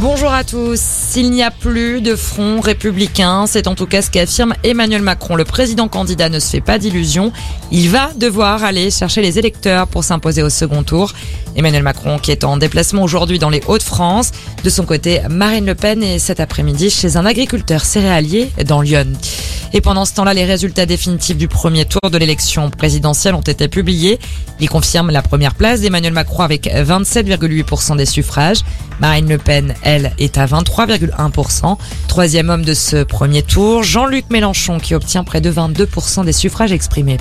Bonjour à tous. S'il n'y a plus de front républicain, c'est en tout cas ce qu'affirme Emmanuel Macron. Le président candidat ne se fait pas d'illusions. Il va devoir aller chercher les électeurs pour s'imposer au second tour. Emmanuel Macron qui est en déplacement aujourd'hui dans les Hauts-de-France. De son côté, Marine Le Pen est cet après-midi chez un agriculteur céréalier dans Lyon. Et pendant ce temps-là, les résultats définitifs du premier tour de l'élection présidentielle ont été publiés. Ils confirment la première place d'Emmanuel Macron avec 27,8% des suffrages. Marine Le Pen, elle, est à 23,1%. Troisième homme de ce premier tour, Jean-Luc Mélenchon qui obtient près de 22% des suffrages exprimés.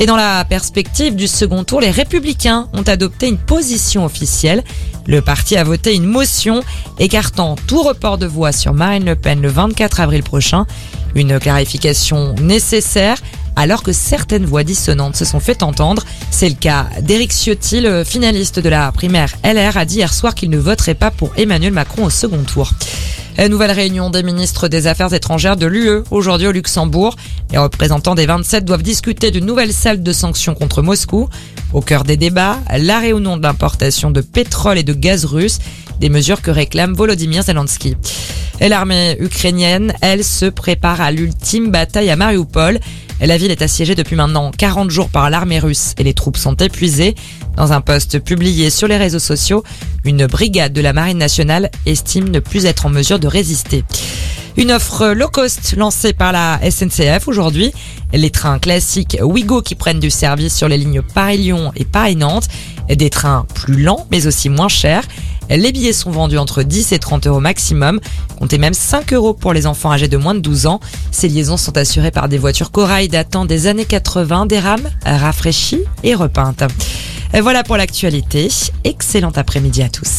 Et dans la perspective du second tour, les républicains ont adopté une position officielle. Le parti a voté une motion écartant tout report de voix sur Marine Le Pen le 24 avril prochain. Une clarification nécessaire alors que certaines voix dissonantes se sont fait entendre. C'est le cas d'Éric Ciotti, le finaliste de la primaire LR, a dit hier soir qu'il ne voterait pas pour Emmanuel Macron au second tour. Nouvelle réunion des ministres des Affaires étrangères de l'UE aujourd'hui au Luxembourg. Les représentants des 27 doivent discuter d'une nouvelle salle de sanctions contre Moscou. Au cœur des débats, l'arrêt ou non de l'importation de pétrole et de gaz russe, des mesures que réclame Volodymyr Zelensky. Et l'armée ukrainienne, elle, se prépare à l'ultime bataille à Mariupol. La ville est assiégée depuis maintenant 40 jours par l'armée russe et les troupes sont épuisées. Dans un post publié sur les réseaux sociaux, une brigade de la Marine nationale estime ne plus être en mesure de résister. Une offre low cost lancée par la SNCF aujourd'hui. Les trains classiques Ouigo qui prennent du service sur les lignes Paris-Lyon et Paris-Nantes. Des trains plus lents mais aussi moins chers. Les billets sont vendus entre 10 et 30 euros maximum. Comptez même 5 euros pour les enfants âgés de moins de 12 ans. Ces liaisons sont assurées par des voitures corail datant des années 80, des rames rafraîchies et repeintes. Voilà pour l'actualité. Excellent après-midi à tous.